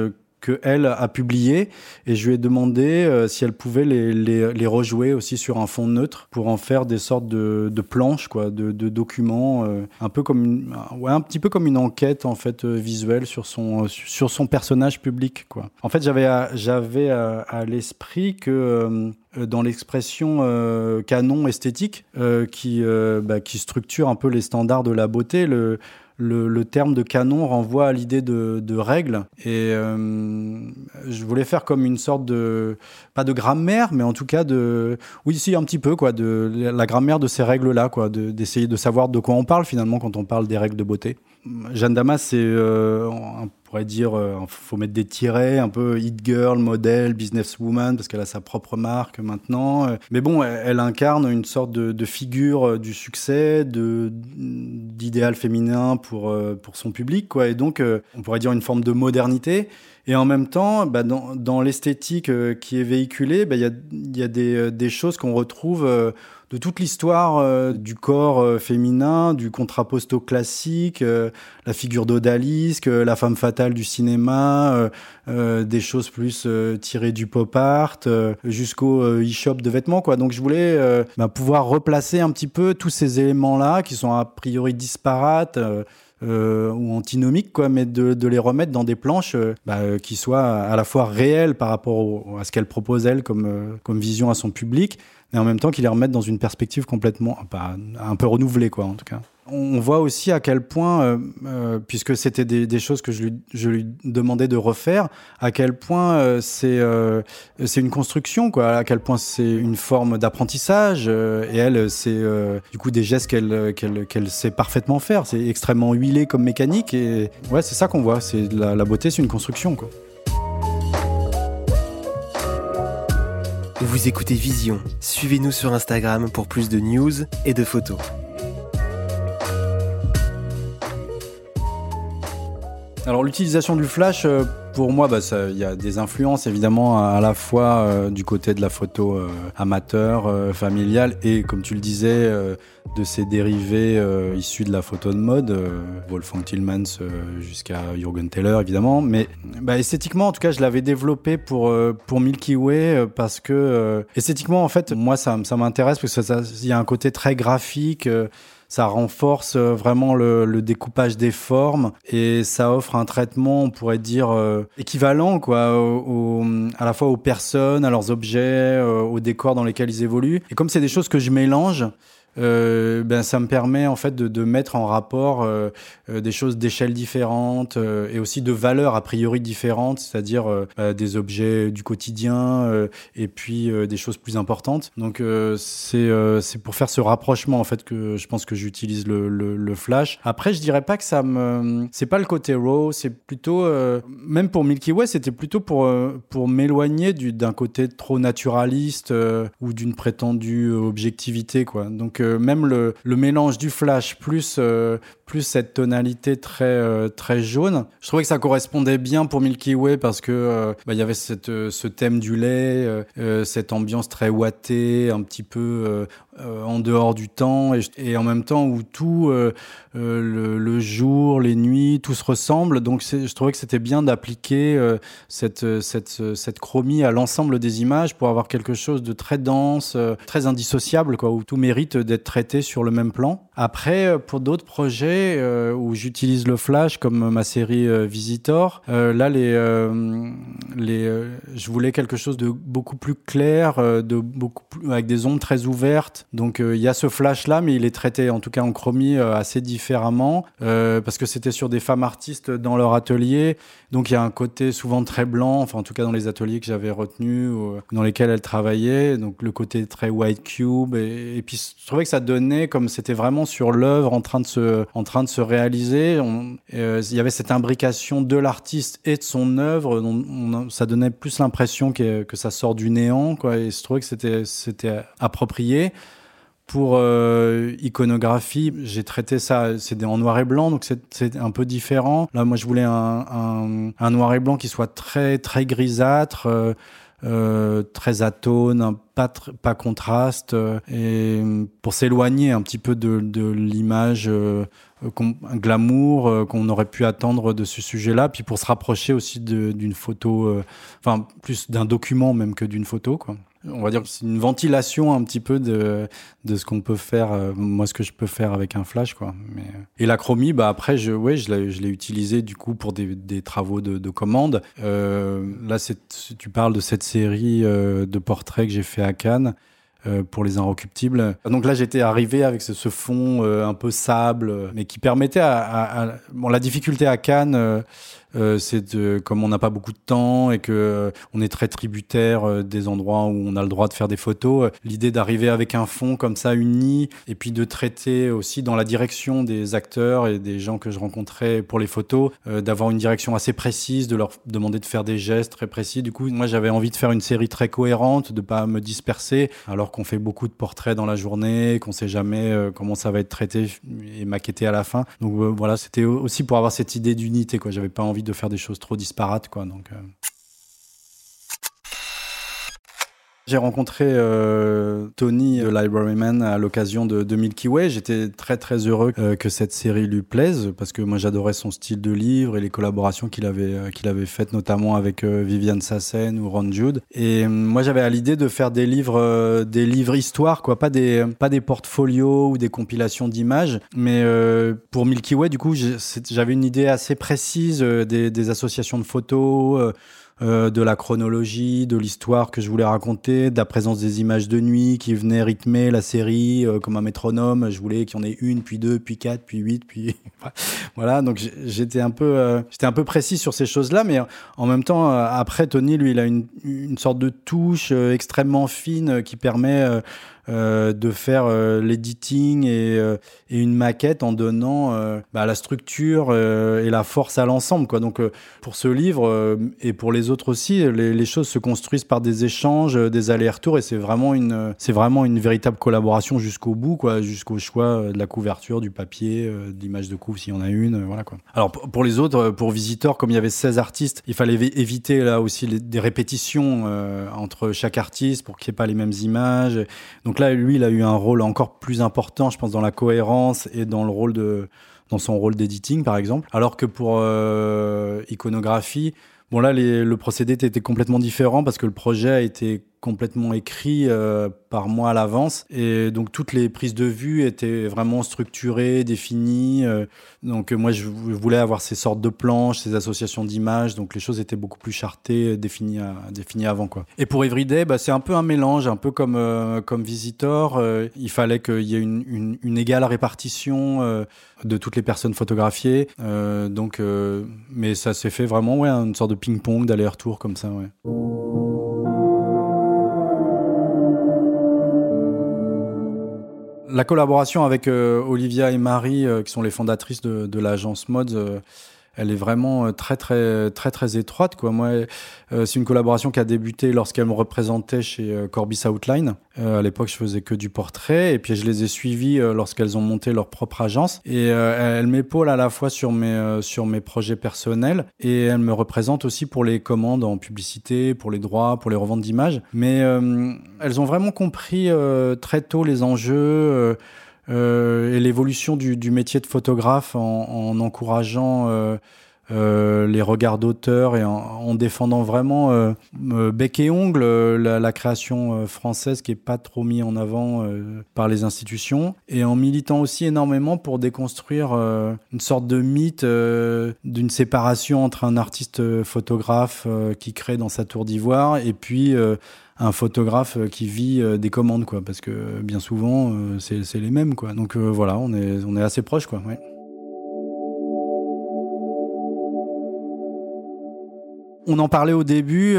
que elle a publié et je lui ai demandé euh, si elle pouvait les, rejouer aussi sur un fond neutre pour en faire des sortes de, planches quoi de, documents euh, un peu comme une, un petit peu comme une enquête en fait euh, visuelle sur son sur son personnage public quoi en fait j'avais à, l'esprit que dans l'expression canon esthétique qui, bah, qui structure un peu les standards de la beauté. Le, le, terme de canon renvoie à l'idée de, de règles. Et euh, je voulais faire comme une sorte de, pas de grammaire, mais en tout cas de, oui, si, un petit peu, quoi, de la grammaire de ces règles-là, quoi, d'essayer de, de, savoir de quoi on parle finalement quand on parle des règles de beauté. Jeanne Damas, c'est euh, un pourrait dire, euh, faut mettre des tirets, un peu hit girl, modèle, businesswoman, parce qu'elle a sa propre marque maintenant. Euh, mais bon, elle, incarne une sorte de, figure euh, du succès, d'idéal féminin pour pour son public, quoi. Et donc, on pourrait dire une forme de modernité. Et en même temps, bah, dans, l'esthétique qui est véhiculée, bah, il y, a, des choses qu'on retrouve de toute l'histoire euh, du corps euh, féminin, du contraposto classique, euh, la figure d'Odalisque, la femme fatale du cinéma, des choses plus tirées du pop art, jusqu'au e-shop de vêtements. Quoi. Donc je voulais bah, pouvoir replacer un petit peu tous ces éléments-là qui sont a priori disparates. Ou antinomiques, quoi, mais de, les remettre dans des planches bah, qui soient à la fois réelles par rapport à ce qu'elle propose elle comme vision à son public, mais en même temps qu'ils les remettent dans une perspective complètement, pas, un peu renouvelée, quoi, en tout cas on voit aussi à quel point, euh, euh, puisque c'était des, choses que je lui, demandais de refaire, à quel point euh, c'est c'est une construction, quoi, à quel point c'est une forme d'apprentissage. Et elle, c'est du coup des gestes qu'elle sait parfaitement faire. C'est extrêmement huilé comme mécanique. Et ouais, c'est ça qu'on voit. C'est la, la beauté, c'est une construction, quoi.
Vous écoutez Vision. Suivez-nous sur Instagram pour plus de news et de photos.
Alors l'utilisation du flash, euh, pour moi, bah, il y a des influences évidemment à, la fois euh, du côté de la photo euh, amateur, euh, familiale, et comme tu le disais, euh, de ces dérivés euh, issus de la photo de mode, Wolfgang Tillmans jusqu'à Jürgen Teller évidemment. Mais bah, esthétiquement, en tout cas, je l'avais développé pour pour Milky Way parce que esthétiquement, en fait, moi, ça, ça m'intéresse parce que il y a un côté très graphique ça renforce euh, vraiment le, le, découpage des formes et ça offre un traitement, on pourrait dire, euh, équivalent quoi, au, à la fois aux personnes, à leurs objets, euh, aux décors dans lesquels ils évoluent. Et comme c'est des choses que je mélange, euh, ben ça me permet en fait de, mettre en rapport euh, euh des choses d'échelle différentes euh, et aussi de valeurs a priori différentes, c'est-à-dire des objets du quotidien et puis des choses plus importantes. Donc c'est pour faire ce rapprochement en fait que je pense que j'utilise le, le, le, flash. Après je dirais pas que ça me c'est pas le côté raw, c'est plutôt même pour Milky Way c'était plutôt pour pour m'éloigner d'un côté trop naturaliste ou d'une prétendue objectivité quoi. Donc même le, mélange du flash plus euh, plus cette tonalité très euh, très jaune, je trouvais que ça correspondait bien pour Milky Way parce que euh, bah, il y avait cette ce thème du lait, cette ambiance très ouatée, un petit peu en dehors du temps et, en même temps où tout le, le, jour, les nuits, tout se ressemble. Donc je trouvais que c'était bien d'appliquer cette cette cette chromie à l'ensemble des images pour avoir quelque chose de très dense, très indissociable quoi, où tout mérite d'être d'être sur le même plan. Après, pour d'autres projets où j'utilise le flash comme ma série Visitor, là les les je voulais quelque chose de beaucoup plus clair, de beaucoup plus, avec des ondes très ouvertes. Donc il y a ce flash là, mais il est traité en tout cas en chromie assez différemment parce que c'était sur des femmes artistes dans leur atelier. Donc il y a un côté souvent très blanc, enfin en tout cas dans les ateliers que j'avais retenus, ou, dans lesquels elle travaillait. Donc le côté très white cube. Et, puis je trouvais que ça donnait comme c'était vraiment sur l'œuvre en train de se, en train de se réaliser. Euh, il y avait cette imbrication de l'artiste et de son œuvre. ça donnait plus l'impression que, que ça sort du néant, quoi. Et je trouvais que c'était approprié. Pour euh, iconographie, j'ai traité ça, c'est en noir et blanc, donc c'est un peu différent. Là, moi, je voulais un, noir et blanc qui soit très très grisâtre, euh, euh très atone, pas pas contraste, et pour s'éloigner un petit peu de, l'image glamour qu'on aurait pu attendre de ce sujet-là, puis pour se rapprocher aussi d'une photo, enfin plus d'un document même que d'une photo, quoi on va dire que c'est une ventilation un petit peu de, de ce qu'on peut faire, euh, moi ce que je peux faire avec un flash quoi. Mais, euh, et la chromie, bah après je, ouais, je l'ai, je l'ai utilisé du coup pour des, des travaux de, de commande. Euh, là, tu parles de cette série euh, de portraits que j'ai fait à Cannes. pour les inrecuptibles. Donc là, j'étais arrivé avec ce, ce fond un peu sable, mais qui permettait à, à, à... bon la difficulté à Cannes euh, c'est de, comme on n'a pas beaucoup de temps et que euh, on est très tributaire euh, des endroits où on a le droit de faire des photos, l'idée d'arriver avec un fond comme ça uni et puis de traiter aussi dans la direction des acteurs et des gens que je rencontrais pour les photos, d'avoir une direction assez précise, de leur demander de faire des gestes très précis. Du coup, moi j'avais envie de faire une série très cohérente, de pas me disperser, alors qu'on fait beaucoup de portraits dans la journée, qu'on sait jamais comment ça va être traité et maquetté à la fin. Donc voilà, c'était aussi pour avoir cette idée d'unité. Quoi, j'avais pas envie de faire des choses trop disparates, quoi. Donc, euh. J'ai rencontré euh, Tony, le libraryman, à l'occasion de, de, Milky Way. J'étais très très heureux euh, que cette série lui plaise parce que moi j'adorais son style de livre et les collaborations qu'il avait qu'il avait faites notamment avec Viviane Sassen ou Ron Jude. Et moi j'avais à l'idée de faire des livres des livres histoire quoi, pas des pas des portfolios ou des compilations d'images, mais pour Milky Way du coup j'avais une idée assez précise des associations de photos euh, de la chronologie, de l'histoire que je voulais raconter, de la présence des images de nuit qui venaient rythmer la série euh, comme un métronome. Je voulais qu'il y en ait une, puis deux, puis quatre, puis huit, puis *laughs* voilà. Donc j'étais un peu, euh, j'étais un peu précis sur ces choses-là, mais en même temps, après Tony, lui, il a une, une sorte de touche extrêmement fine qui permet euh, de faire euh, l'editing et, euh, une maquette en donnant bah, la structure et la force à l'ensemble. Quoi. Donc pour ce livre et pour les autres aussi, les, choses se construisent par des échanges, des allers-retours et c'est vraiment une c'est vraiment une véritable collaboration jusqu'au bout, quoi, jusqu'au choix de la couverture, du papier, de l'image de couve s'il y en a une, voilà quoi. Alors pour les autres, pour Visitor, comme il y avait 16 artistes, il fallait éviter là aussi des répétitions entre chaque artiste pour qu'il n'y ait pas les mêmes images. Donc là, lui, il a eu un rôle encore plus important, je pense, dans la cohérence et dans le rôle de, dans son rôle d'editing, par exemple. Alors que pour euh, iconographie, bon là, le procédé était complètement différent parce que le projet a été complètement écrit euh, par moi à l'avance et donc toutes les prises de vue étaient vraiment structurées, définies. Euh, donc moi je voulais avoir ces sortes de planches, ces associations d'images, donc les choses étaient beaucoup plus chartées, définies, définies avant quoi. Et pour Everyday, bah, c'est un peu un mélange, un peu comme euh, comme Visitor. il fallait qu'il y ait une, une, une, égale répartition de toutes les personnes photographiées. donc, mais ça s'est fait vraiment ouais, une sorte de ping-pong d'aller-retour comme ça. Ouais. La collaboration avec euh, Olivia et Marie, euh, qui sont les fondatrices de, l'agence Mods, euh, elle est vraiment euh, très très très très étroite quoi. Moi, euh, c'est une collaboration qui a débuté lorsqu'elle me représentait chez euh, Corbis Outline. à l'époque, je faisais que du portrait et puis je les ai suivies lorsqu'elles ont monté leur propre agence. Et elle m'épaule à la fois sur mes sur mes projets personnels et elle me représente aussi pour les commandes en publicité, pour les droits, pour les reventes d'images. Mais elles ont vraiment compris très tôt les enjeux. Euh, et l'évolution du, métier de photographe en, en encourageant euh, les regards d'auteur et en, défendant vraiment bec et ongle la, création française qui est pas trop mise en avant par les institutions et en militant aussi énormément pour déconstruire une sorte de mythe d'une séparation entre un artiste photographe qui crée dans sa tour d'ivoire et puis un photographe euh, qui vit euh, des commandes, quoi, parce que bien souvent, euh, c'est les mêmes, quoi. Donc voilà, on est, on est assez proche, quoi. On en parlait au début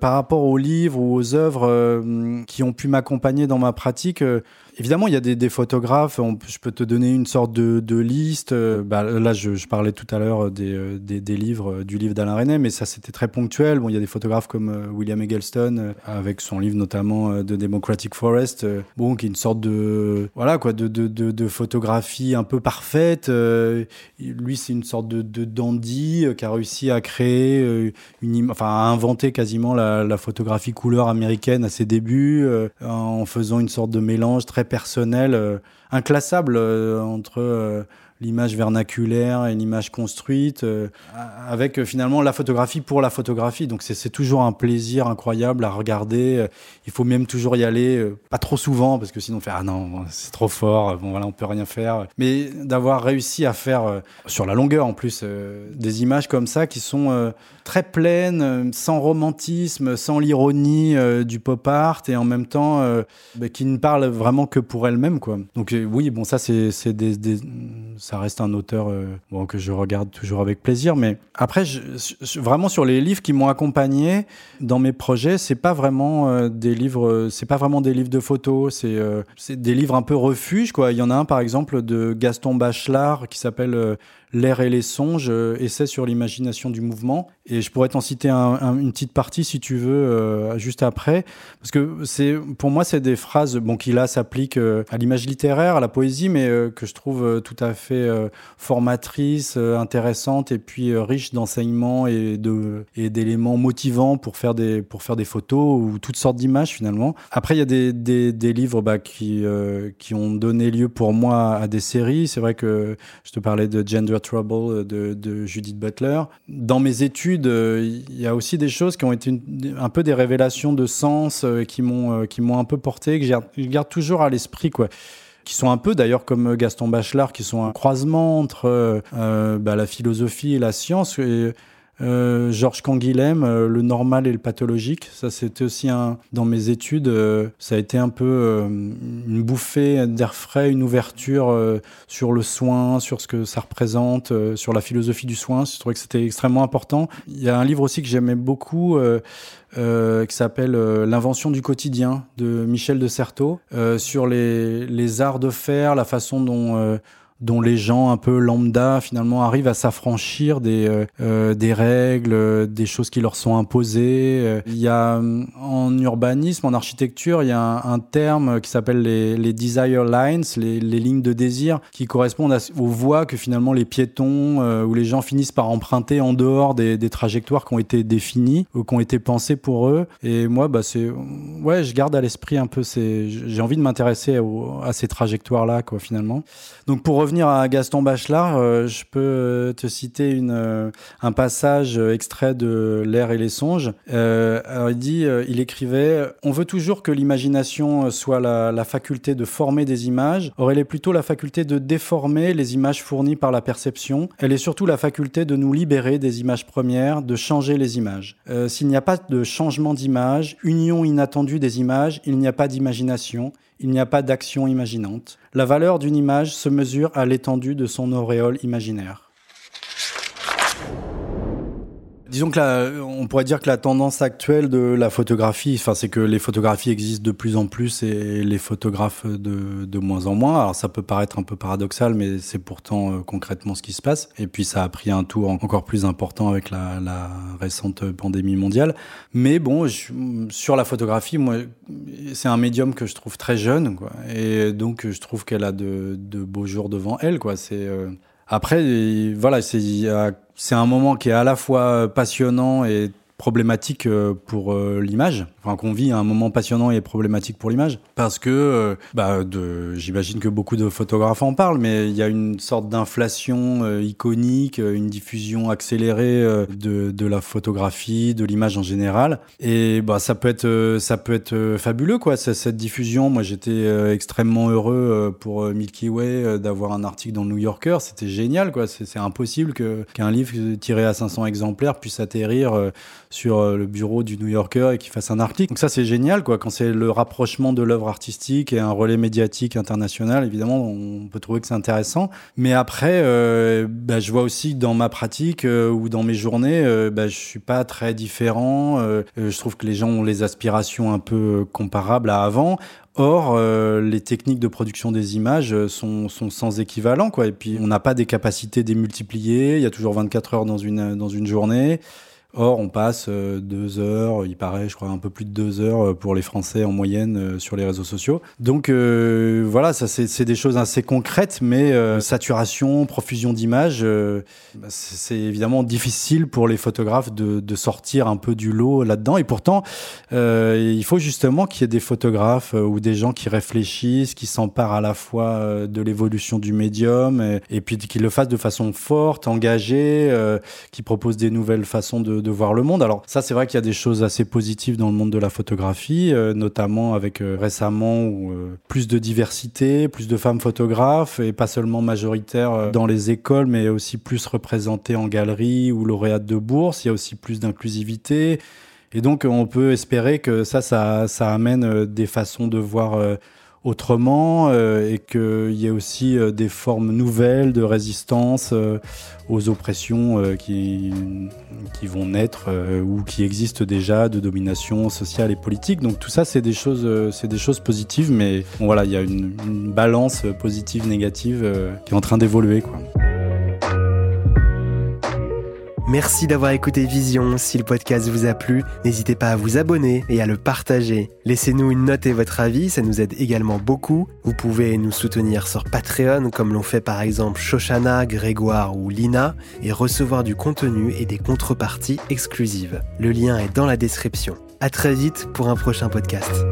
par rapport aux livres ou aux œuvres qui ont pu m'accompagner dans ma pratique. Évidemment, il y a des, photographes. je peux te donner une sorte de, liste. Euh, bah, là, je, parlais tout à l'heure des, euh, livres, euh, du livre d'Alain René, mais ça, c'était très ponctuel. Il y a des photographes comme William Eggleston, avec son livre notamment de Democratic Forest, bon, qui est une sorte de, voilà, quoi, de, photographie un peu parfaite. lui, c'est une sorte de, dandy qui a réussi à créer une, enfin, à inventer quasiment la, photographie couleur américaine à ses débuts, en faisant une sorte de mélange très personnel, euh, inclassable euh, entre euh, l'image vernaculaire et l'image construite, avec finalement la photographie pour la photographie. Donc c'est toujours un plaisir incroyable à regarder. Il faut même toujours y aller, pas trop souvent, parce que sinon on fait ah non, c'est trop fort, bon voilà, on peut rien faire. Mais d'avoir réussi à faire sur la longueur en plus des images comme ça qui sont très pleines, sans romantisme, sans l'ironie du pop art et en même temps bah, qui ne parle vraiment que pour elle-même quoi. Donc euh, oui, bon ça c'est des, ça reste un auteur euh, que je regarde toujours avec plaisir, mais après vraiment sur les livres qui m'ont accompagné dans mes projets, c'est pas vraiment euh, des livres, c'est pas vraiment des livres de photos, c'est des livres un peu refuge. Il y en a un par exemple de Gaston Bachelard qui s'appelle L'air et les songes, euh, essai sur l'imagination du mouvement. Et je pourrais t'en citer une petite partie si tu veux euh, juste après, parce que c'est pour moi c'est des phrases bon qui là s'appliquent euh, à l'image littéraire, à la poésie, mais que je trouve tout à fait formatrice, intéressante et puis riche d'enseignements et de et d'éléments motivants pour faire des pour faire des photos ou toutes sortes d'images finalement. Après il y a des, des, des livres bah, qui qui ont donné lieu pour moi à des séries. C'est vrai que je te parlais de Gender Trouble de, Judith Butler. Dans mes études, euh, il y a aussi des choses qui ont été un peu des révélations de sens euh, qui m'ont euh, qui m'ont un peu porté, que je garde toujours à l'esprit, quoi qui sont un peu d'ailleurs comme Gaston Bachelard, qui sont un croisement entre bah, la philosophie et la science. Et euh, Georges Canguilhem, euh, le normal et le pathologique. Ça, c'était aussi un, dans mes études, euh, ça a été un peu une bouffée d'air frais, une ouverture sur le soin, sur ce que ça représente, sur la philosophie du soin. Je trouvais que c'était extrêmement important. Il y a un livre aussi que j'aimais beaucoup. qui s'appelle L'invention du quotidien de Michel de Certeau, sur les, les arts de faire, la façon dont dont les gens un peu lambda finalement arrivent à s'affranchir des, euh, euh, des règles, des choses qui leur sont imposées. Il y a en urbanisme, en architecture, il y a un, terme qui s'appelle les, les desire lines, les, les, lignes de désir, qui correspondent aux voies que finalement les piétons euh, ou les gens finissent par emprunter en dehors des, des, trajectoires qui ont été définies ou qui ont été pensées pour eux. Et moi, bah, c'est ouais, je garde à l'esprit un peu ces, j'ai envie de m'intéresser à, ces trajectoires là, quoi, finalement. Donc pour revenir à Gaston Bachelard, euh, je peux euh, te citer une, euh, un passage extrait de L'air et les songes. il dit, il écrivait On veut toujours que l'imagination soit la, la, faculté de former des images. Or, elle est plutôt la faculté de déformer les images fournies par la perception. Elle est surtout la faculté de nous libérer des images premières, de changer les images. S'il n'y a pas de changement d'image, union inattendue des images, il n'y a pas d'imagination il n'y a pas d'action imaginante. La valeur d'une image se mesure à l'étendue de son auréole imaginaire. Disons que on pourrait dire que la tendance actuelle de la photographie, enfin, c'est que les photographies existent de plus en plus et les photographes de, moins en moins. Alors ça peut paraître un peu paradoxal, mais c'est pourtant euh, concrètement ce qui se passe. Et puis ça a pris un tour encore plus important avec la récente pandémie mondiale. Mais bon, sur la photographie, moi, c'est un médium que je trouve très jeune, quoi. Et donc je trouve qu'elle a de, beaux jours devant elle, quoi. C'est euh, après, voilà, c'est un moment qui est à la fois passionnant et problématique euh, pour euh, l'image, enfin qu'on vit un moment passionnant et problématique pour l'image, parce que euh, bah, j'imagine que beaucoup de photographes en parlent, mais il y a une sorte d'inflation iconique, une diffusion accélérée de, de la photographie, de l'image en général, et bah ça peut être ça peut être fabuleux quoi, cette diffusion. Moi j'étais extrêmement heureux pour Milky Way d'avoir un article dans le New Yorker, c'était génial quoi, c'est impossible que qu'un livre tiré à 500 exemplaires puisse atterrir sur euh, le bureau du New Yorker et qui fasse un article. Donc ça c'est génial quoi quand c'est le rapprochement de l'œuvre artistique et un relais médiatique international évidemment on peut trouver que c'est intéressant. Mais après euh, bah, je vois aussi dans ma pratique euh, ou dans mes journées euh, bah, je suis pas très différent. Euh, je trouve que les gens ont les aspirations un peu comparables à avant. Or, euh, les techniques de production des images sont, sont sans équivalent, quoi. Et puis, on n'a pas des capacités démultipliées. Il y a toujours 24 heures dans une, dans une journée. Or, on passe euh, deux heures, il paraît, je crois, un peu plus de deux heures euh, pour les Français en moyenne euh, sur les réseaux sociaux. Donc voilà, ça c'est des choses assez concrètes, mais saturation, profusion d'images, bah, c'est évidemment difficile pour les photographes de, de sortir un peu du lot là-dedans. Et pourtant, il faut justement qu'il y ait des photographes ou des gens qui réfléchissent, qui s'emparent à la fois de l'évolution du médium et, et puis qui le fassent de façon forte, engagée, qui proposent des nouvelles façons de de, voir le monde. Alors ça, c'est vrai qu'il y a des choses assez positives dans le monde de la photographie, euh, notamment avec euh, récemment euh, plus de diversité, plus de femmes photographes et pas seulement majoritaires dans les écoles, mais aussi plus représentées en galerie ou lauréates de bourse. Il y a aussi plus d'inclusivité. Et donc, on peut espérer que ça, ça, ça amène des façons de voir autrement euh, et qu'il y ait aussi euh, des formes nouvelles de résistance euh, aux oppressions euh, qui, qui vont naître ou qui existent déjà de domination sociale et politique. Donc tout ça, c'est des choses, c'est des choses positives, mais voilà, il y a une, une balance positive-négative qui est en train d'évoluer, quoi.
Merci d'avoir écouté Vision. Si le podcast vous a plu, n'hésitez pas à vous abonner et à le partager. Laissez-nous une note et votre avis, ça nous aide également beaucoup. Vous pouvez nous soutenir sur Patreon, comme l'ont fait par exemple Shoshana, Grégoire ou Lina, et recevoir du contenu et des contreparties exclusives. Le lien est dans la description. À très vite pour un prochain podcast.